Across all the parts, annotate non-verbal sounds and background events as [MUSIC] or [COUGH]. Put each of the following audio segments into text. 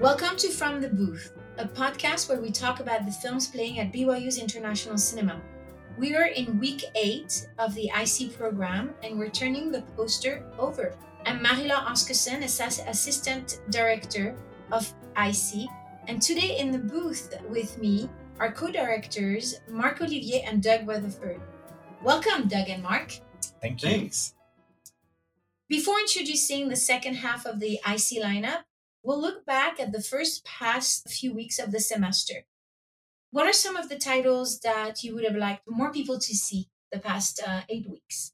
Welcome to From the Booth, a podcast where we talk about the films playing at BYU's International Cinema. We are in week eight of the IC program and we're turning the poster over. I'm Marie-Laure Oscarson, Assistant Director of IC, and today in the booth with me are co directors Marc Olivier and Doug Weatherford. Welcome, Doug and Mark. Thank you. Thanks. Before introducing the second half of the IC lineup, we'll look back at the first past few weeks of the semester. What are some of the titles that you would have liked more people to see the past uh, eight weeks?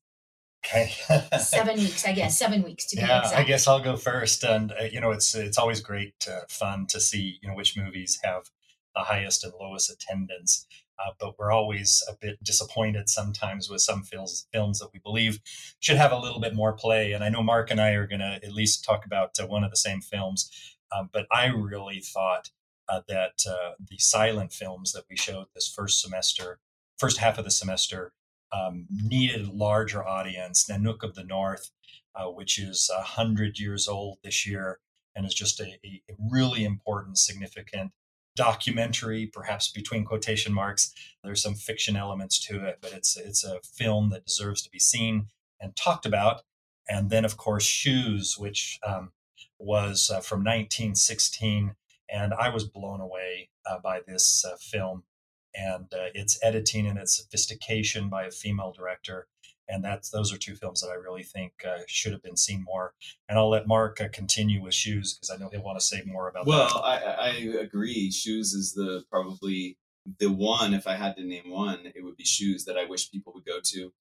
Okay. seven weeks, I guess. Seven weeks to be yeah, exact. I guess I'll go first. And uh, you know, it's it's always great, uh, fun to see you know which movies have the highest and lowest attendance. Uh, but we're always a bit disappointed sometimes with some films films that we believe should have a little bit more play. And I know Mark and I are going to at least talk about uh, one of the same films. Um, but I really thought uh, that uh, the silent films that we showed this first semester, first half of the semester, um, needed a larger audience. Nanook of the North, uh, which is a hundred years old this year, and is just a, a really important, significant documentary, perhaps between quotation marks. There's some fiction elements to it, but it's it's a film that deserves to be seen and talked about. And then, of course, Shoes, which um, was uh, from 1916, and I was blown away uh, by this uh, film and uh, its editing and its sophistication by a female director. And that's those are two films that I really think uh, should have been seen more. And I'll let Mark uh, continue with Shoes because I know he'll want to say more about well, that. I, I agree. Shoes is the probably the one. If I had to name one, it would be Shoes that I wish people would go to.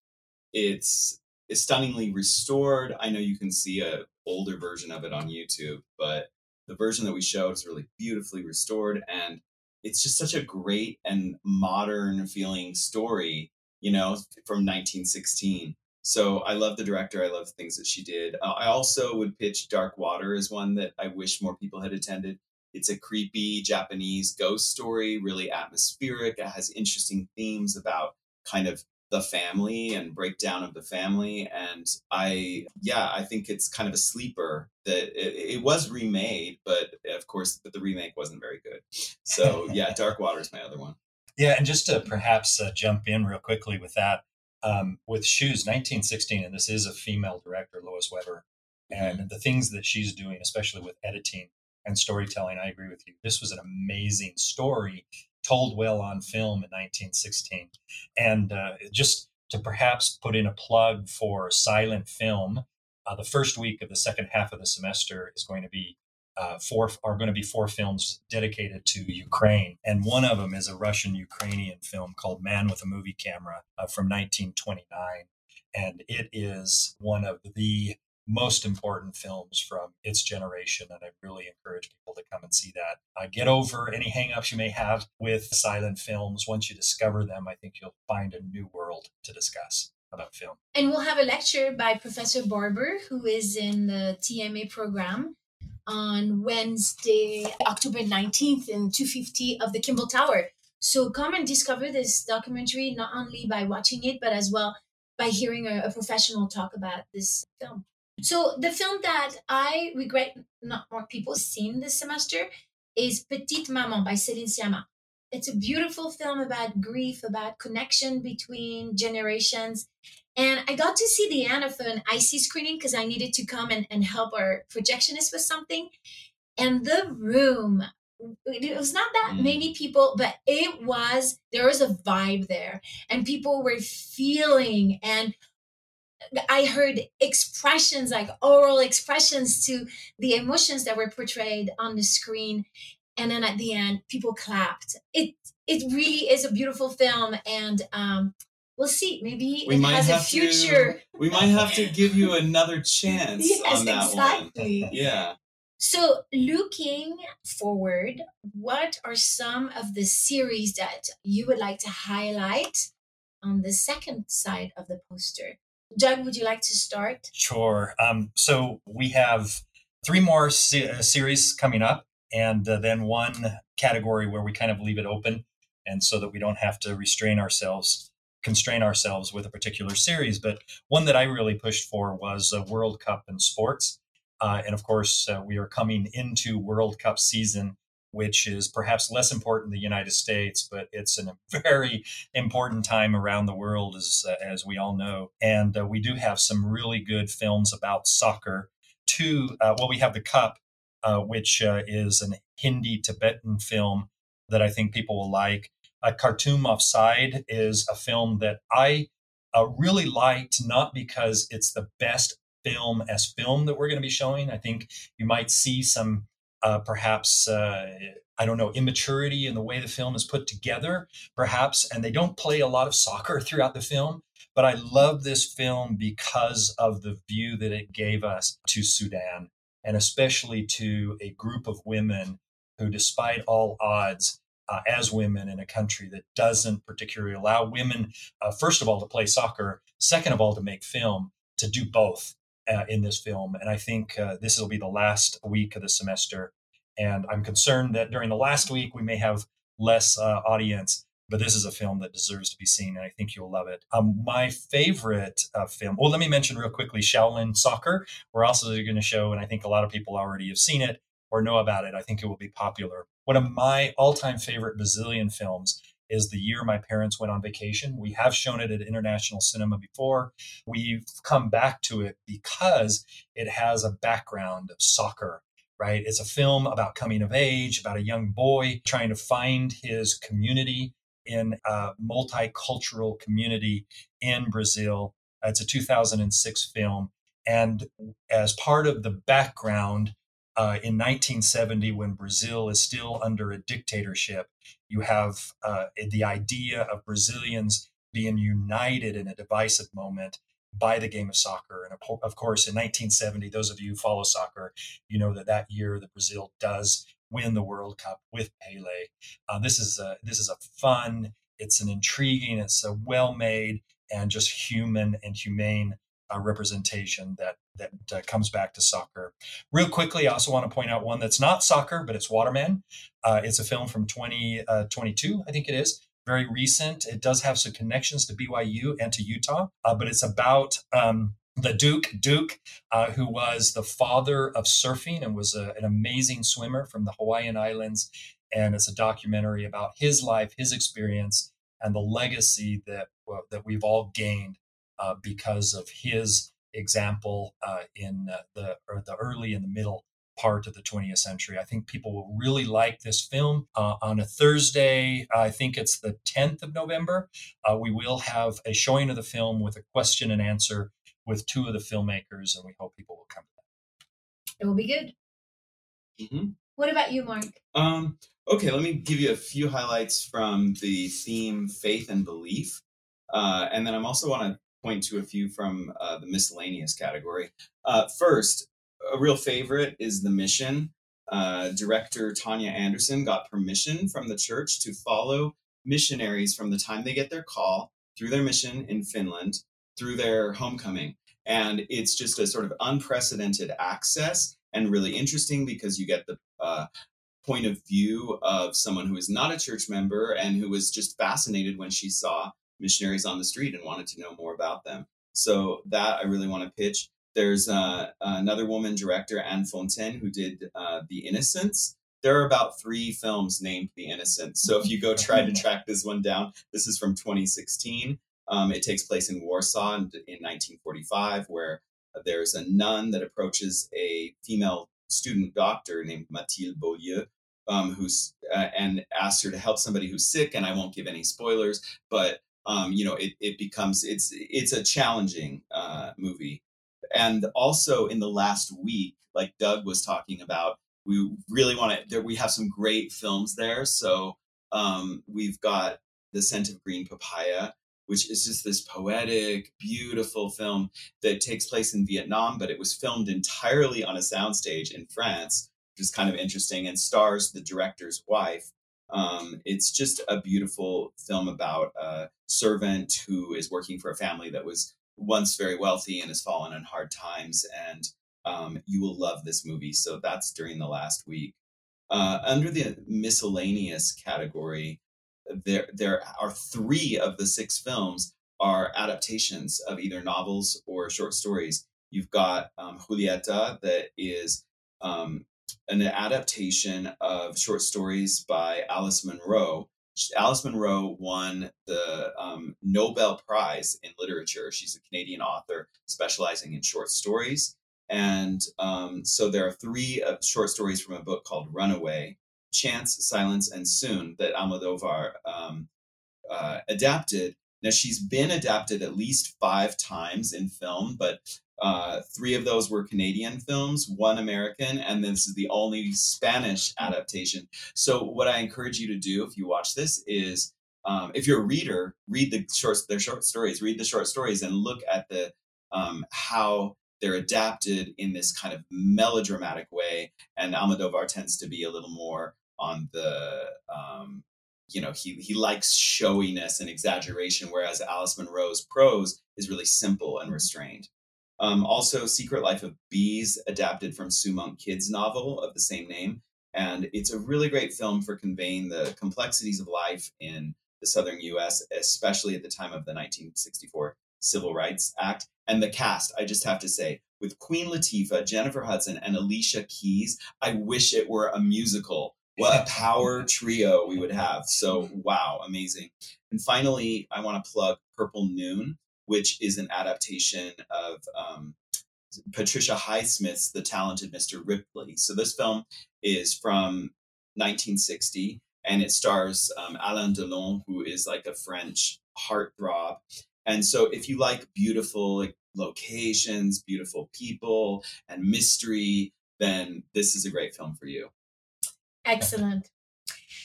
It's is stunningly restored. I know you can see a older version of it on YouTube, but the version that we showed is really beautifully restored and it's just such a great and modern feeling story, you know, from 1916. So I love the director. I love things that she did. Uh, I also would pitch Dark Water as one that I wish more people had attended. It's a creepy Japanese ghost story, really atmospheric. It has interesting themes about kind of the family and breakdown of the family. And I, yeah, I think it's kind of a sleeper that it, it, was remade, but of course, but the remake wasn't very good. So yeah, Dark Water is my other one. Yeah, and just to perhaps uh, jump in real quickly with that, um, with Shoes, 1916, and this is a female director, Lois Weber, and mm-hmm. the things that she's doing, especially with editing and storytelling, I agree with you. This was an amazing story told well on film in 1916. And uh, just to perhaps put in a plug for silent film, uh, the first week of the second half of the semester is going to be uh, four are going to be four films dedicated to Ukraine, and one of them is a Russian-Ukrainian film called "Man with a Movie Camera" uh, from 1929, and it is one of the most important films from its generation. And I really encourage people to come and see that. Uh, get over any hangups you may have with silent films. Once you discover them, I think you'll find a new world to discuss about film. And we'll have a lecture by Professor Barber, who is in the TMA program on Wednesday, October 19th in 250 of the Kimball Tower. So come and discover this documentary not only by watching it, but as well by hearing a, a professional talk about this film. So the film that I regret not more people seen this semester is Petite Maman by Céline Sciamma. It's a beautiful film about grief, about connection between generations. And I got to see the end of an IC screening because I needed to come and, and help our projectionist with something. And the room, it was not that mm. many people, but it was, there was a vibe there. And people were feeling and I heard expressions like oral expressions to the emotions that were portrayed on the screen. And then at the end, people clapped. It it really is a beautiful film, and um, we'll see. Maybe we it has a future. To, [LAUGHS] we might have to give you another chance [LAUGHS] yes, on that exactly. one. Yeah. So, looking forward, what are some of the series that you would like to highlight on the second side of the poster? Doug, would you like to start? Sure. Um, so we have three more se- uh, series coming up, and uh, then one category where we kind of leave it open, and so that we don't have to restrain ourselves, constrain ourselves with a particular series. But one that I really pushed for was a World Cup in sports, Uh, and of course, uh, we are coming into World Cup season, which is perhaps less important in the United States, but it's a [LAUGHS] very important time around the world, as, uh, as we all know. And uh, we do have some really good films about soccer. Two, uh, well, we have The Cup, uh, which is an Hindi Tibetan film that I think people will like. Uh, Khartoum Offside is a film that I really liked, not because it's the best film as film that we're going to be showing. I think you might see some uh, perhaps uh, I don't know immaturity in the way the film is put together, perhaps, and they don't play a lot of soccer [LAUGHS] throughout the film. But I love this film because of the view that it gave us to Sudan, and especially to a group of women who, despite all odds, uh, as women in a country that doesn't particularly allow women, uh, first of all, to play soccer, second of all, to make film, to do both uh, in this film. And I think uh, this will be the last week of the semester. And I'm concerned that during the last week, we may have less uh, audience. But this is a film that deserves to be seen, and I think you'll love it. Um, my favorite uh, film, well, let me mention real quickly Shaolin Soccer. We're also going to show, and I think a lot of people already have seen it or know about it. I think it will be popular. One of my all time favorite Brazilian films is the year my parents went on vacation. We have shown it at international cinema before. We've come back to it because it has a background of soccer, right? It's a film about coming of age, about a young boy trying to find his community in a multicultural community in Brazil. It's a 2006 film. And as part of the background, uh, in 1970, when Brazil is still under a dictatorship, you have uh, the idea of Brazilians being united in a divisive moment by the game of soccer. And of course, in 1970, those of you who follow soccer, you know that that year the Brazil does win the World Cup with Pele. Uh, this is a this is a fun. It's an intriguing. It's a well made and just human and humane uh, representation that that uh, comes back to soccer. Real quickly, I also want to point out one that's not soccer, but it's Waterman. Uh, it's a film from 2022, uh, I think it is. Very recent. It does have some connections to BYU and to Utah, uh, but it's about um, the Duke, Duke, uh, who was the father of surfing and was a, an amazing swimmer from the Hawaiian Islands. And it's a documentary about his life, his experience, and the legacy that that we've all gained uh, because of his example uh, in uh, the the early and the middle part of the 20th century. I think people will really like this film. Uh, on a Thursday, I think it's the 10th of November, uh, we will have a showing of the film with a question and answer with two of the filmmakers, and we hope people will come to that. It will be good. Mm-hmm. What about you, Mark? Um, okay, let me give you a few highlights from the theme faith and belief. Uh, and then I'm also want to point to a few from uh, the miscellaneous category. Uh, first, a real favorite is The Mission. Uh, director Tania Anderson got permission from the church to follow missionaries from the time they get their call through their mission in Finland through their homecoming. And it's just a sort of unprecedented access and really interesting because you get the uh, point of view of someone who is not a church member and who was just fascinated when she saw missionaries on the street and wanted to know more about them. So that I really want to pitch. There's uh, another woman director, Anne Fontaine, who did uh, The Innocents. There are about three films named The Innocents. So if you go try to track this one down, this is from 2016. Um, it takes place in Warsaw in, in 1945, where there's a nun that approaches a female student doctor named Mathilde Beaulieu, um, who's uh, and asks her to help somebody who's sick. And I won't give any spoilers, but um, you know, it, it becomes it's it's a challenging uh, movie. And also in the last week, like Doug was talking about, we really want to. We have some great films there. So um, we've got The Scent of Green Papaya, which is just this poetic, beautiful film that takes place in Vietnam, but it was filmed entirely on a soundstage in France, which is kind of interesting, and stars the director's wife. Um, it's just a beautiful film about a servant who is working for a family that was once very wealthy and has fallen on hard times. And um, you will love this movie. So that's during the last week. Uh, under the miscellaneous category, there there are three of the six films are adaptations of either novels or short stories. You've got um, Julieta, that is um, an adaptation of short stories by Alice Munro. Alice Munro won the um, Nobel Prize in Literature. She's a Canadian author specializing in short stories. And um, so there are three uh, short stories from a book called Runaway Chance, Silence, and Soon that Almodovar um, uh, adapted. Now, she's been adapted at least five times in film, but uh, three of those were Canadian films, one American, and this is the only Spanish adaptation. So, what I encourage you to do if you watch this is, um, if you're a reader, read the short their short stories, read the short stories, and look at the um, how they're adapted in this kind of melodramatic way. And Almodovar tends to be a little more on the um, you know he he likes showiness and exaggeration whereas alice munro's prose is really simple and restrained um, also, Secret Life of Bees, adapted from Sue Monk Kidd's novel of the same name. And it's a really great film for conveying the complexities of life in the southern US, especially at the time of the 1964 Civil Rights Act. And the cast, I just have to say, with Queen Latifah, Jennifer Hudson, and Alicia Keys, I wish it were a musical. What a power [LAUGHS] trio we would have. So, wow, amazing. And finally, I want to plug Purple Noon which is an adaptation of um, Patricia Highsmith's The Talented Mr. Ripley. So this film is from 1960 and it stars um, Alain Delon, who is like a French heartthrob. And so if you like beautiful like, locations, beautiful people, and mystery, then this is a great film for you. Excellent.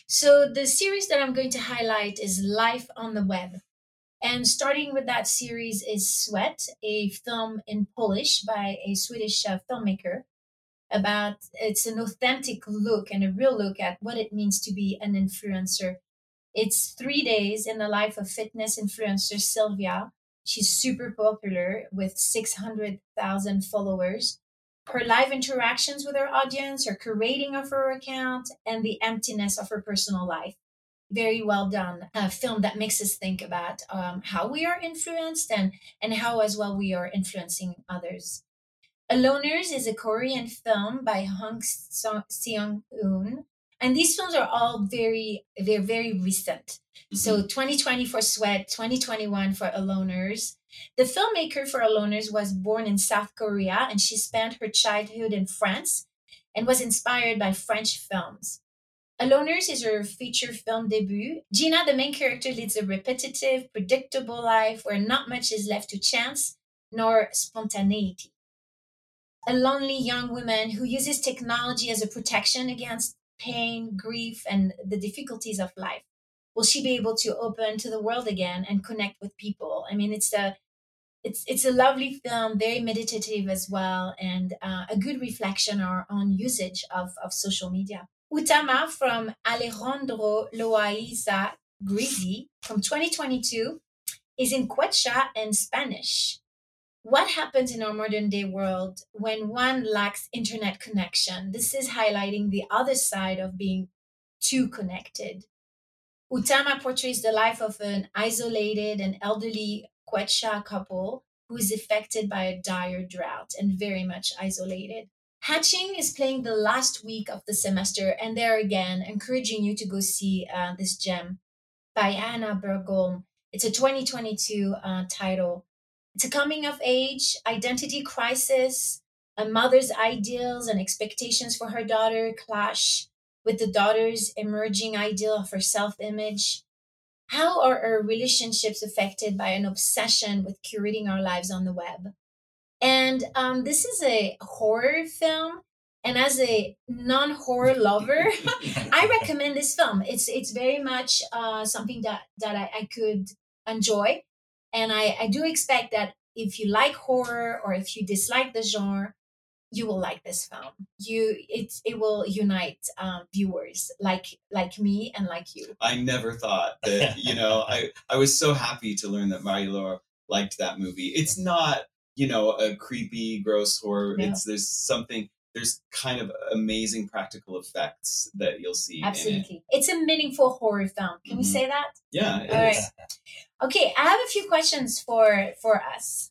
So the series that I'm going to highlight is Life on the Web. And starting with that series is Sweat, a film in Polish by a Swedish uh, filmmaker. About it's an authentic look and a real look at what it means to be an influencer. It's three days in the life of fitness influencer Sylvia. She's super popular with 600,000 followers. Her live interactions with her audience, her curating of her account, and the emptiness of her personal life very well done a film that makes us think about um, how we are influenced and and how as well we are influencing others. Aloners is a korean film by hong seong un and these films are all very they're very recent. Mm-hmm. so 2020 for sweat 2021 for aloners. The filmmaker for aloners was born in south korea and she spent her childhood in france and was inspired by french films Aloners is her feature film debut. Gina, the main character, leads a repetitive, predictable life where not much is left to chance nor spontaneity. A lonely young woman who uses technology as a protection against pain, grief, and the difficulties of life. Will she be able to open to the world again and connect with people? I mean, it's a it's it's a lovely film, very meditative as well, and uh, a good reflection on, usage of, of social media. Utama from Alejandro Loayza Grisi from 2022 is in Quechua and Spanish. What happens in our modern day world when one lacks internet connection? This is highlighting the other side of being too connected. Utama portrays the life of an isolated and elderly Quechua couple who is affected by a dire drought and very much isolated. Hatching is playing the last week of the semester, and there again, encouraging you to go see uh, this gem by Anna Bergholm. It's a 2022 uh, title. It's a coming of age, identity crisis, a mother's ideals and expectations for her daughter clash with the daughter's emerging ideal of her self image. How are our relationships affected by an obsession with curating our lives on the web? And um, this is a horror film. And as a non-horror lover, [LAUGHS] I recommend this film. It's it's very much uh, something that that I, I could enjoy, and I, I do expect that if you like horror or if you dislike the genre, you will like this film. You it it will unite um, viewers like like me and like you. I never thought that you know I I was so happy to learn that Marie-Laure liked that movie. It's not you know a creepy gross horror yeah. it's there's something there's kind of amazing practical effects that you'll see absolutely it. it's a meaningful horror film can mm-hmm. we say that yeah all right okay i have a few questions for for us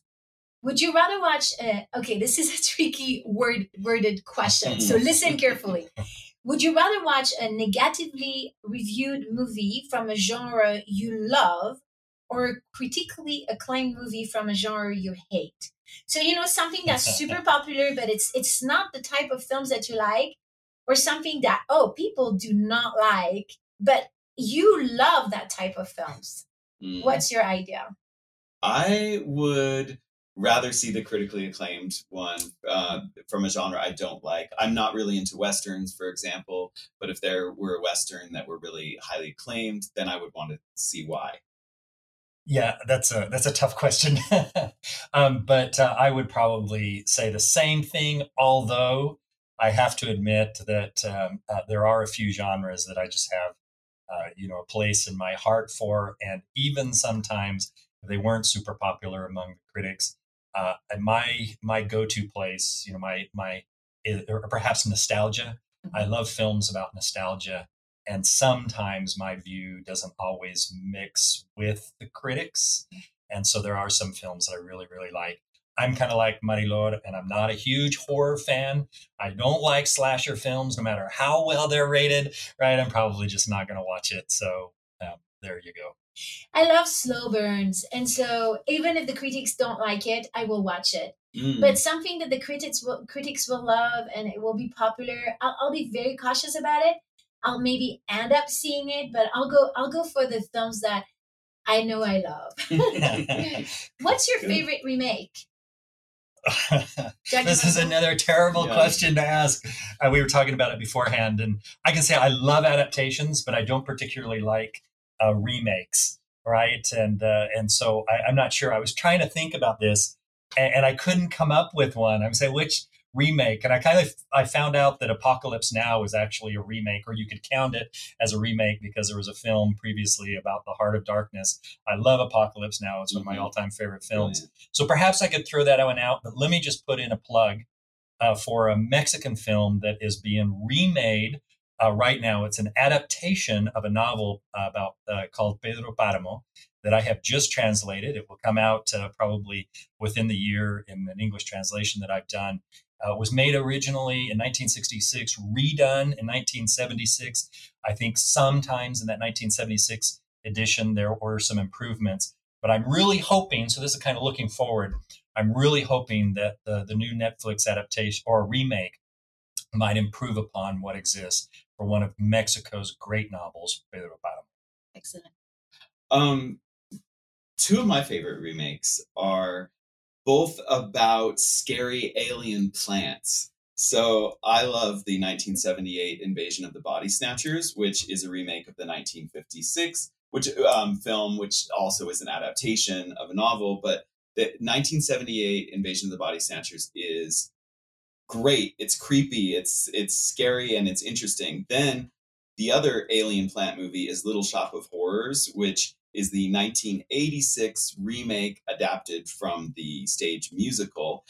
Would you rather watch? Uh, okay, this is a [LAUGHS] tricky word worded question, so listen [LAUGHS] carefully. Would you rather watch a negatively reviewed movie from a genre you love or a critically acclaimed movie from a genre you hate? So you know something that's [LAUGHS] super popular, but it's it's not the type of films that you like, or something that oh people do not like, but you love that type of films. Mm. What's your idea? I would rather see the critically acclaimed one uh, from a genre I don't like. I'm not really into westerns, for example, but if there were a western that were really highly acclaimed, then I would want to see why. Yeah, that's a that's a tough question, [LAUGHS] um, but uh, I would probably say the same thing. Although I have to admit that um, uh, there are a few genres that I just have, uh, you know, a place in my heart for, and even sometimes they weren't super popular among the critics, uh, and my my go-to place, you know, my my or perhaps nostalgia. I mm-hmm. love films about nostalgia, and sometimes my view doesn't always mix with the critics, and so there are some films that I really really like. I'm kind of like Marie-Laure, and I'm not a huge horror fan. I don't like slasher films, no matter how well they're rated. Right? I'm probably just not going to watch it. So um, there you go. I love slow burns, and so even if the critics don't like it, I will watch it. Mm. But something that the critics will critics will love and it will be popular, I'll, I'll be very cautious about it. I'll maybe end up seeing it, but I'll go I'll go for the films that I know I love. [LAUGHS] What's your Good. favorite remake? [LAUGHS] this is another terrible yeah. question to ask. Uh, we were talking about it beforehand, and I can say I love adaptations, but I don't particularly like uh, remakes, right? And uh, and so I, am not sure. I was trying to think about this, and, and I couldn't come up with one. I'm saying which remake, and I kind of I found out that Apocalypse Now is actually a remake, or you could count it as a remake because there was a film previously about the Heart of Darkness. I love Apocalypse Now; it's one of my mm-hmm. all-time favorite films. Brilliant. So perhaps I could throw that one out. But let me just put in a plug uh, for a Mexican film that is being remade uh, right now. It's an adaptation of a novel uh, about uh, called Pedro Paramo that I have just translated. It will come out uh, probably within the year in an English translation that I've done. Uh, was made originally in 1966, redone in 1976. I think sometimes in that 1976 edition there were some improvements, but I'm really hoping. So this is kind of looking forward. I'm really hoping that the, the new Netflix adaptation or remake might improve upon what exists for one of Mexico's great novels, Pedro Páramo. Excellent. Um, two of my favorite remakes are both about scary alien plants. So I love the 1978 Invasion of the Body Snatchers, which is a remake of the 1956 which um, film, which also is an adaptation of a novel. But the 1978 Invasion of the Body Snatchers is great. It's creepy. It's it's scary and it's interesting. Then the other alien plant movie is Little Shop of Horrors, which is the 1986 remake adapted from the stage musical.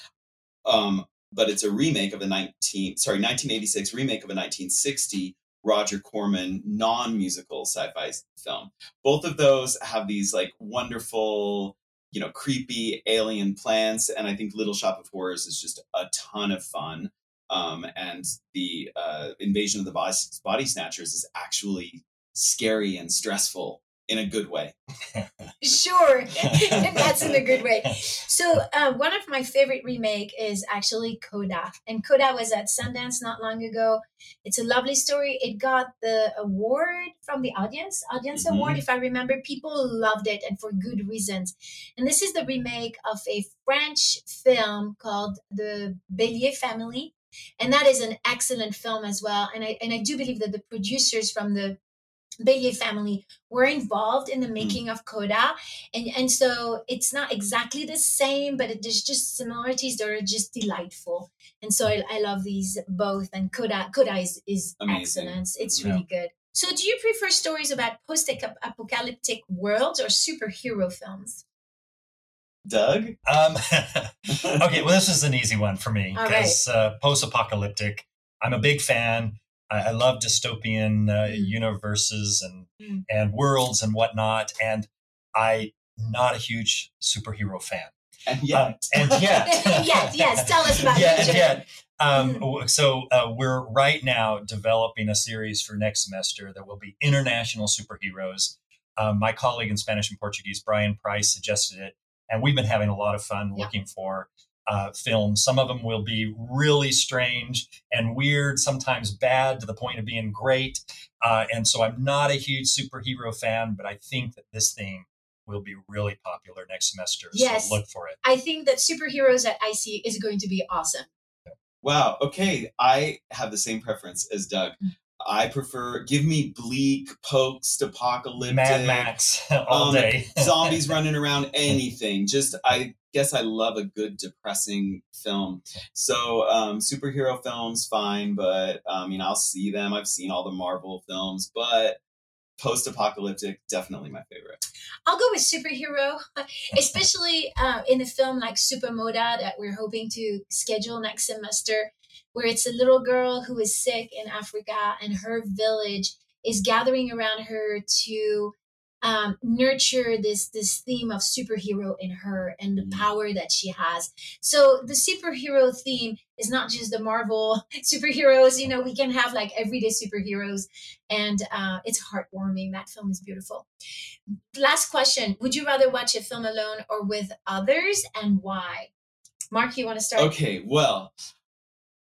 Um, but it's a remake of a 19 sorry 1986 remake of a 1960 Roger Corman non-musical sci-fi film. Both of those have these like wonderful you know, creepy alien plants. And I think Little Shop of Horrors is just a ton of fun. Um, and the uh, invasion of the body, body snatchers is actually scary and stressful in a good way. sure, [LAUGHS] [LAUGHS] that's in a good way. So uh, one of my favorite remake is actually Coda, and Coda was at Sundance not long ago. It's a lovely story. It got the award from the audience, audience mm-hmm. award, if I remember. People loved it, and for good reasons. And this is the remake of a French film called The Bélier Family. And that is an excellent film as well. And I and I do believe that the producers from the Bélier family were involved in the hmm. making mm. of Coda. And, and so it's not exactly the same, but it, there's just similarities that are just delightful. And so I, I love these both. And Coda, Coda is, is excellent. It's really good. So do you prefer stories about post-apocalyptic worlds or superhero films? Doug? Um, [LAUGHS] [LAUGHS] okay, well, this is an easy one for me because right. uh, post apocalyptic, I'm a big fan. I, I love dystopian uh, mm. universes and mm. and worlds and whatnot, and I not a huge superhero fan. And yet, uh, and yet, [LAUGHS] yes, yes. Tell us about yeah, it. and yet. Um, Mm-hmm. So uh, we're right now developing a series for next semester that will be international superheroes. Um, my colleague in Spanish and Portuguese, Brian Price, suggested it, and we've been having a lot of fun Yeah. looking for uh, films. Some of them will be really strange and weird, sometimes bad to the point of being great. Uh, and so I'm not a huge superhero fan, but I think that this theme will be really popular next semester. Yes. So look for it. I think that superheroes at IC is going to be awesome. wow, okay, I have the same preference as Doug. I prefer give me bleak, post apocalyptic, Mad Max [LAUGHS] all um, day. [LAUGHS] zombies running around, anything. Just I guess I love a good depressing film. So um, superhero films, fine, but I mean I'll see them. I've seen all the Marvel films, but post-apocalyptic definitely my favorite. I'll go with superhero, especially uh, in a film like Supa Modo that we're hoping to schedule next semester, where it's a little girl who is sick in Africa and her village is gathering around her to um, nurture this this theme of superhero in her and the Mm. power that she has. So the superhero theme is not just the Marvel [LAUGHS] superheroes. You know, we can have like everyday superheroes, and uh, it's heartwarming. That film is beautiful. Last question: Would you rather watch a film alone or with others, and why? Mark, you want to start? Okay, well,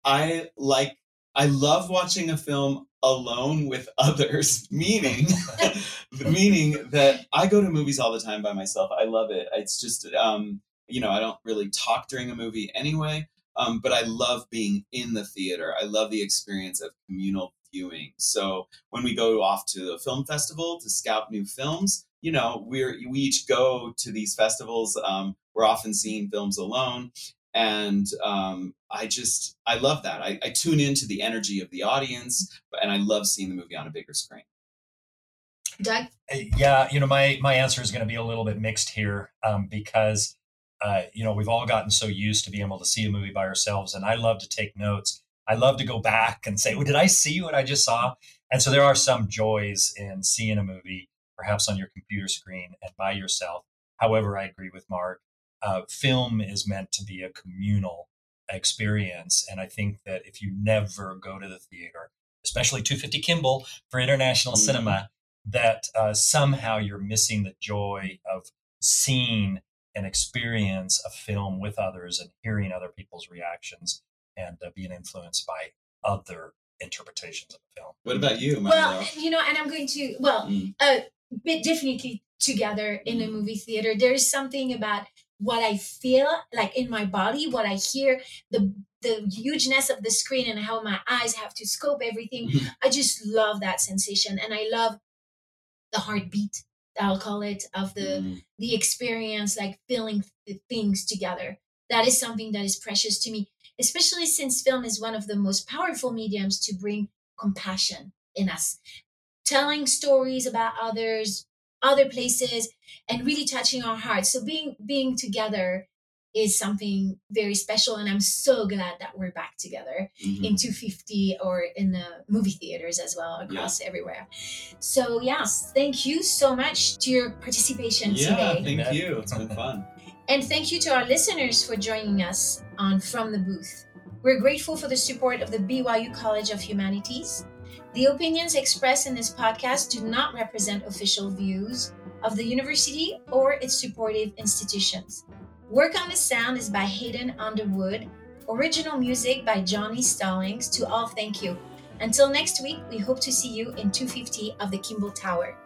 I like I love watching a film alone with [LAUGHS] others, meaning [LAUGHS] meaning that I go to movies all the time by myself. I love it. It's just um, you know, I don't really talk during a movie anyway. Um, but I love being in the theater. I love the experience of communal viewing. So when we go off to a film festival to scout new films, you know, we're we each go to these festivals. Um, we're often seeing films alone, and um, I just I love that. I, I tune into the energy of the audience, and I love seeing the movie on a bigger screen. Doug. Yeah, you know, my my answer is going to be a little bit mixed here um, because uh, you know we've all gotten so used to being able to see a movie by ourselves, and I love to take notes. I love to go back and say, "Oh, did I see what I just saw?" And so there are some joys in seeing a movie, perhaps on your computer screen and by yourself. However, I agree with Mark. Uh, film is meant to be a communal experience, and I think that if you never go to the theater, especially 250 Kimball for international Mhm. cinema, that uh, somehow you're missing the joy of seeing and experience a film with others and hearing other people's reactions and uh, being influenced by other interpretations of the film. What about you, Well, you know, and I'm going to well, Mm. uh, but definitely together in a movie theater. There is something about what I feel like in my body, what I hear, the the hugeness of the screen, and how my eyes have to scope everything. Mhm. I just love that sensation, and I love the heartbeat. I'll call it of the Mm. the experience, like feeling the things together. That is something that is precious to me, especially since film is one of the most powerful mediums to bring compassion in us. Telling stories about others, other places, and really touching our hearts. So being being together is something very special, and I'm so glad that we're back together Mhm. in 250 or in the movie theaters as well across everywhere. So yes, thank you so much to your participation Yeah, today. thank Yeah. you. It's been fun. And thank you to our listeners for joining us on From the Booth. We're grateful for the support of the BYU College of Humanities. The opinions expressed in this podcast do not represent official views of the university or its supportive institutions. Work on the sound is by Hayden Underwood. Original music by Johnny Stallings. To all, thank you. Until next week, we hope to see you in 250 of the Kimball Tower.